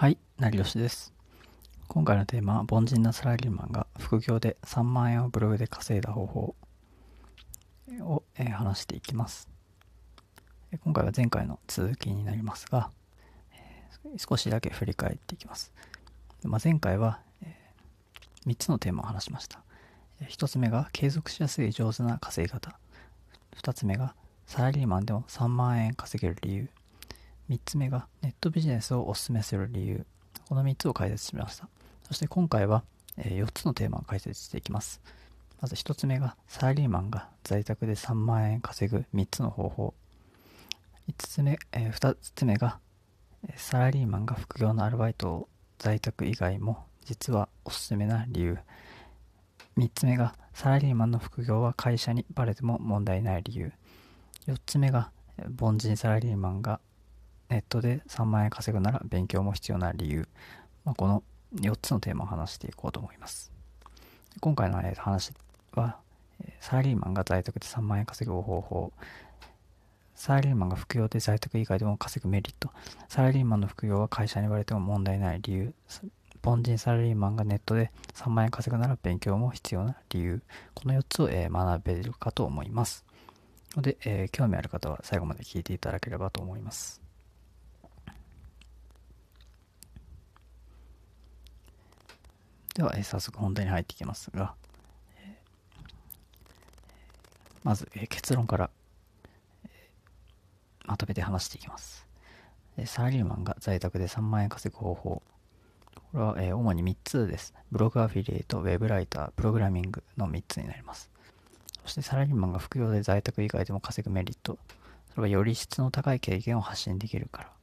はい、成吉です。今回のテーマは、凡人なサラリーマンが副業で3万円をブログで稼いだ方法を、えー話していきます。今回は前回の続きになりますが、えー少しだけ振り返っていきます。まあ、前回は、え3つのテーマを話しました。1つ目が継続しやすい上手な稼ぎ方。2つ目がサラリーマンでも3万円稼げる理由。3つ目がネットビジネスをお勧めする理由。この3つを解説しました。そして今回は4つのテーマを解説していきます。まず1つ目がサラリーマンが在宅で3万円稼ぐ3つの方法。5つ目、え2つ目がサラリーマンが副業のアルバイトを在宅以外も実はおすすめな理由。3つ目がサラリーマンの副業は会社にバレても問題ない理由。4つ目が凡人サラリーマンがネットで3万円稼ぐなら勉強も必要な理由。まあ、この4つのテーマを話していこうと思います。今回の話は、サラリーマンが在宅で3万円稼ぐ方法、サラリーマンが副業で在宅以外でも稼ぐメリット、サラリーマンの副業は会社に言われても問題ない理由、凡人サラリーマンがネットで3万円稼ぐなら勉強も必要な理由、この4つを、え学べるかと思います。ので、えー興味ある方は最後まで聞いていただければと思います。では、え早速本題に入っていきますが、えまず、え結論から、えまとめて話していきます。えサラリーマンが在宅で3万円稼ぐ方法。これは、え主に3つです。ブログアフィリエイト、ウェブライター、プログラミングの3つになります。そしてサラリーマンが副業で在宅以外でも稼ぐメリット。それはより質の高い経験を発信できるから。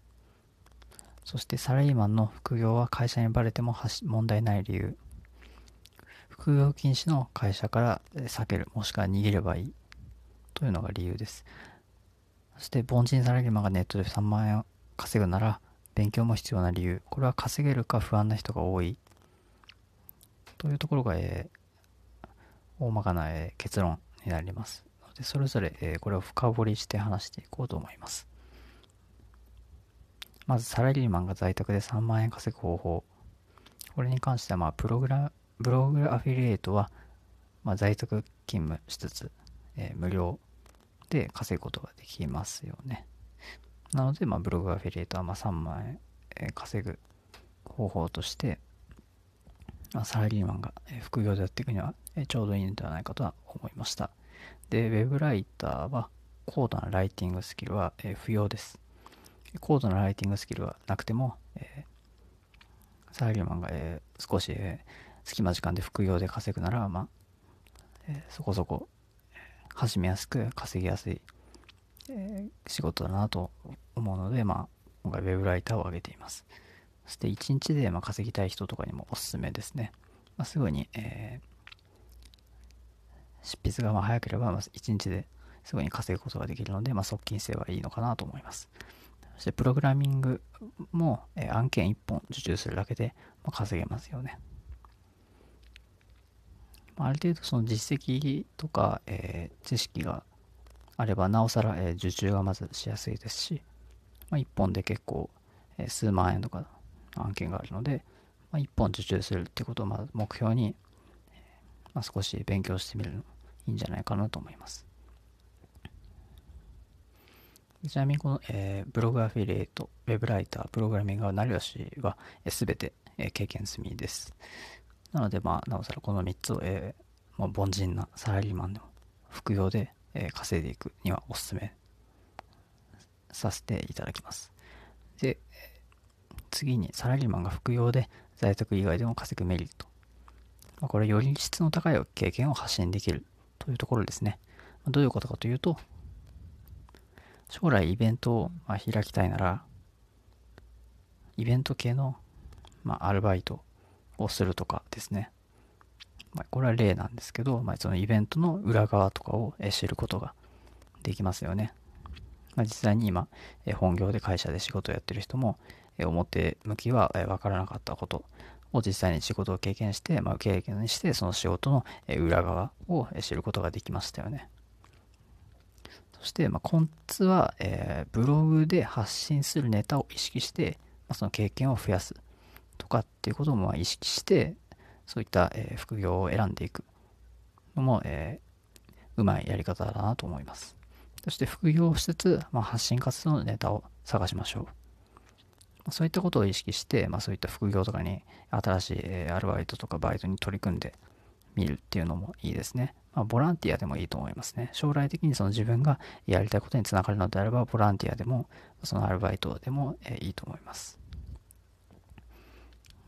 そしてサラリーマンの副業は会社にバレても問題ない理由。副業禁止の会社から避ける、もしくは逃げればいい。というのが理由です。そして凡人サラリーマンがネットで3万円を稼ぐなら勉強も必要な理由。これは稼げるか不安な人が多い。というところが、えー大まかな、えー結論になります。でそれぞれ、えーこれを深掘りして話していこうと思います。まずサラリーマンが在宅で3万円稼ぐ方法。これに関しては、まあ、プログラ、ブログアフィリエイトは、まあ、在宅勤務しつつ、えー無料で稼ぐことができますよね。なので、まあ、ブログアフィリエイトはまあ3万円、えー稼ぐ方法として、まあ、サラリーマンがえ副業でやっていくにはえーちょうどいいのではないかとは思いました。で、ウェブライターは高度なライティングスキルはえー不要です。高度なライティングスキルはなくても、えーサラリーマンが、えー少し、えー隙間時間で副業で稼ぐなら、まあえーそこそこ、始めやすく稼ぎやすい、えー仕事だなと思うので、まあ、今回ウェブライターを挙げています。そして1日でまあ稼ぎたい人とかにもおすすめですね。まあ、すぐに、えー執筆がまあ早ければまあ1日ですぐに稼ぐことができるので、まあ、側近性はいいのかなと思います。そしてプログラミングも、え案件1本受注するだけで、ま稼げますよね。ある程度その実績とか、え知識があればなおさら、え受注がまずしやすいですし、ま、1本で結構、え数万円とか案件があるので、ま、1本受注するってことをまず目標に、ま、少し勉強してみるのもいいんじゃないかなと思います。ちなみにこの、えーブログアフィリエイト、ウェブライター、プログラミングは成吉はすべて、えー経験済みです。なので、まあ、なおさらこの3つを、えーまあ、凡人なサラリーマンの副業で、えー稼いでいくにはおすすめさせていただきます。で、次にサラリーマンが副業で在宅以外でも稼ぐメリット。まあ、これより質の高い経験を発信できるというところですね。どういうことかというと、将来イベントをま開きたいなら、イベント系の、ま、アルバイトをするとかですね。ま、これは例なんですけど、まあ、そのイベントの裏側とかを知ることができますよね。ま、実際に今、本業で会社で仕事をやってる人も、表向きはえ分からなかったことを実際に仕事を経験して、まあ、経験にして、その仕事の裏側を知ることができましたよね。して、まあ、コンツは、えーブログで発信するネタを意識して、まあ、その経験を増やす。とかっていうことも意識して、そういった、え副業を選んでいくのも、えー、うまいやり方だなと思います。そして副業をしつつ、まあ、発信活動のネタを探しましょう。そういったことを意識して、まあ、そういった副業とかに新しい、えアルバイトとかバイトに取り組んでみるっていうのもいいですね。まあ、ボランティアでもいいと思いますね。将来的にその自分がやりたいことにつながるのであれば、ボランティアでも、そのアルバイトでも、えいいと思います。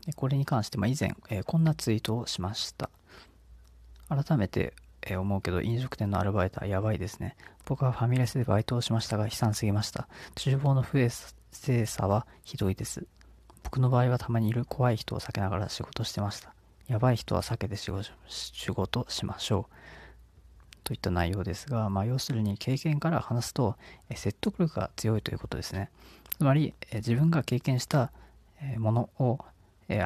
でこれに関して、まあ、以前、えこんなツイートをしました。改めて、え思うけど、飲食店のアルバイトはやばいですね。僕はファミレスでバイトをしましたが、悲惨すぎました。厨房の不衛生さはひどいです。僕の場合はたまにいる怖い人を避けながら仕事してました。やばい人は避けて仕事しましょう。といった内容ですが、まあ、要するに経験から話すと、説得力が強いということですね。つまり、自分が経験したものを、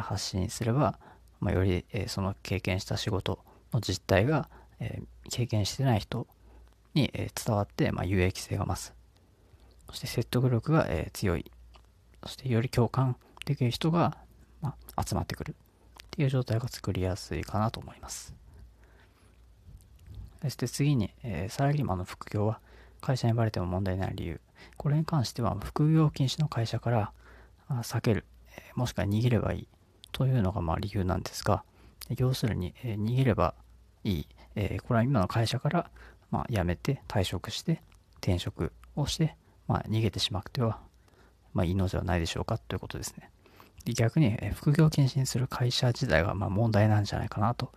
発信すれば、まあ、より、その経験した仕事の実態が、経験してない人に、伝わって、まあ、有益性が増す。そして説得力が、強い。そしてより共感できる人が、集まってくるっていう状態が作りやすいかなと思います。そして次に、えー、サラリーマンの副業は会社にバレても問題ない理由。これに関しては副業禁止の会社から避ける、えー、もしくは逃げればいいというのがまあ理由なんですが、要するに、えー、逃げればいい、えこれは今の会社からまあ辞めて退職して転職をして、まあ、逃げてしまっては、まあ、いいのではないでしょうかということですね。逆に、え副業禁止にする会社自体がま問題なんじゃないかなと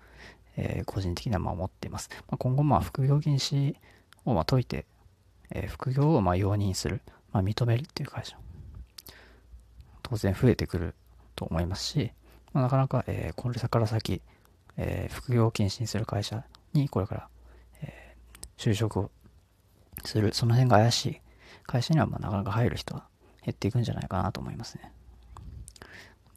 えー、個人的にはま思っています。まあ、今後、まあ、副業禁止をま解いて、えー、副業をま容認する、まあ、認めるっていう会社、当然増えてくると思いますし、まあ、なかなか、えー、これから先、え、副業を禁止にする会社にこれから、え、就職をする、その辺が怪しい会社にはまなかなか入る人は減っていくんじゃないかなと思いますね。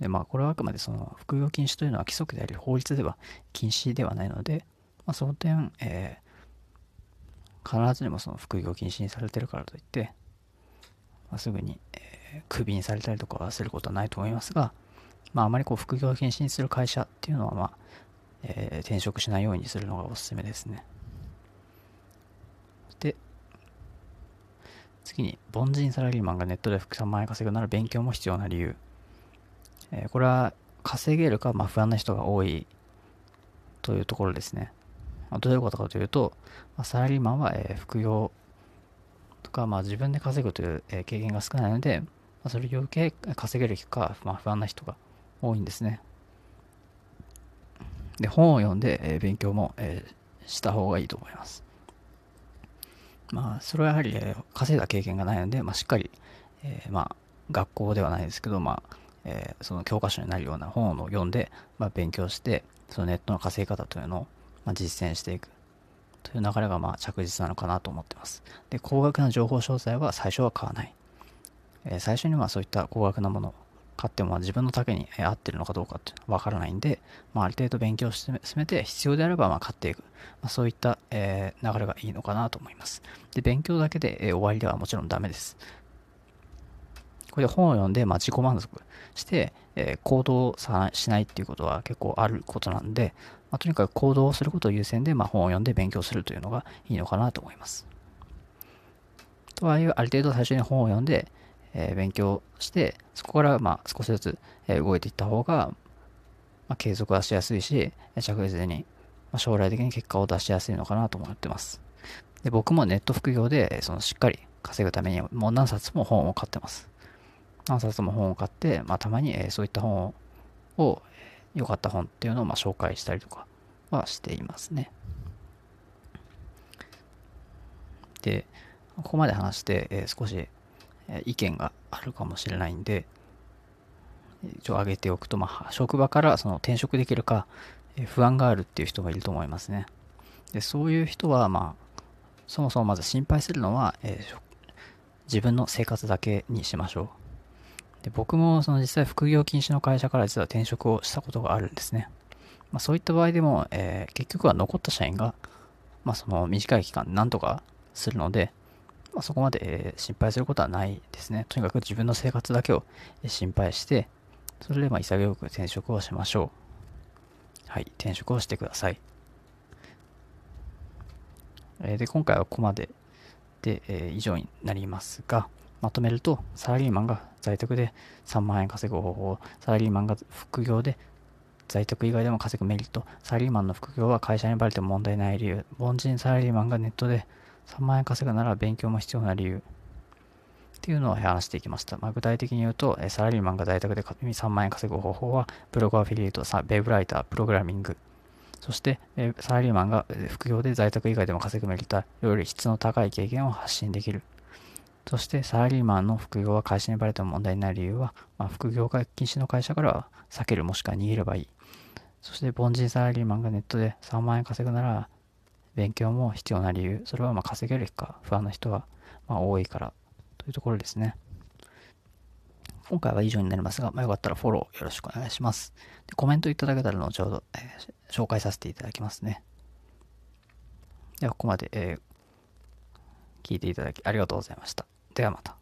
で、まあ、これはあくまでその副業禁止というのは規則であり、法律では禁止ではないので、まあ、その点、えー、必ずしもその副業禁止にされてるからといって、まあ、すぐに、えー、クビにされたりとかはすることはないと思いますが、まあ、あまりこう副業禁止にする会社っていうのは、まあ、えー、転職しないようにするのがおすすめですね。で、次に、凡人サラリーマンがネットで副3万円稼ぐなら勉強も必要な理由。えこれは稼げるか、まあ、不安な人が多いというところですね。まあ、どういうことかというと、まあ、サラリーマンは、えー、副業とか、まあ、自分で稼ぐという、えー、経験が少ないので、まあ、それを受け稼げるか、まあ、不安な人が多いんですね。で、本を読んで、えー、勉強も、えー、した方がいいと思います。まあ、それはやはり、えー、稼いだ経験がないので、まあ、しっかり、えー、まあ、学校ではないですけど、まあ、えー、その教科書になるような本を読んで、まあ、勉強して、そのネットの稼ぎ方というのを、まあ、実践していくという流れがまあ着実なのかなと思っています。で、高額な情報詳細は最初は買わない。えー、最初にはそういった高額なものを買っても自分の丈に合ってるのかどうかっていうのはわからないんで、まあ、ある程度勉強して進めて必要であればま買っていく。まあ、そういった、え、流れがいいのかなと思います。で、勉強だけで、え、終わりではもちろんダメです。これで本を読んで、まあ、自己満足して、えー、行動さしないっていうことは結構あることなんで、まあ、とにかく行動することを優先で、まあ、本を読んで勉強するというのがいいのかなと思います。とはいえ、ある程度最初に本を読んで、えー、勉強して、そこからまあ少しずつ、え動いていった方が、まあ、継続はしやすいし、着実に、まあ、将来的に結果を出しやすいのかなと思ってます。で僕もネット副業でそのしっかり稼ぐためにもう何冊も本を買ってます。何冊も本を買って、まあ、たまに、えー、そういった本を、良かった本っていうのを、まあ、紹介したりとかはしていますね。で、ここまで話して、えー、少し、え、意見があるかもしれないんで、一応挙げておくと、まあ、職場からその転職できるか、えー、不安があるっていう人がいると思いますね。でそういう人は、まあ、そもそもまず心配するのは、えー、自分の生活だけにしましょう。で僕もその実際副業禁止の会社から実は転職をしたことがあるんですね。まあ、そういった場合でも、えー、結局は残った社員が、まあ、その短い期間何とかするので、まあ、そこまで、えー、心配することはないですね。とにかく自分の生活だけを心配して、それでまあ潔く転職をしましょう。はい、転職をしてください。えー、で、今回はここまでで、えー、以上になりますが、まとめると、サラリーマンが在宅で3万円稼ぐ方法、サラリーマンが副業で在宅以外でも稼ぐメリット、サラリーマンの副業は会社にバレても問題ない理由、凡人サラリーマンがネットで3万円稼ぐなら勉強も必要な理由、っていうのを話していきました。まあ、具体的に言うと、サラリーマンが在宅で3万円稼ぐ方法は、ブログアフィリエイト、ウェブライター、プログラミング、そして、サラリーマンが副業で在宅以外でも稼ぐメリットは、より質の高い経験を発信できる。そして、サラリーマンの副業は会社にバレても問題にない理由は、まあ、副業が禁止の会社からは避けるもしくは逃げればいい。そして、凡人サラリーマンがネットで3万円稼ぐなら、勉強も必要な理由。それはま稼げるか不安な人はま多いからというところですね。今回は以上になりますが、まあ、よかったらフォローよろしくお願いします。でコメントいただけたら後ほど、えー、紹介させていただきますね。では、ここまで、えー、聞いていただきありがとうございました。ではまた。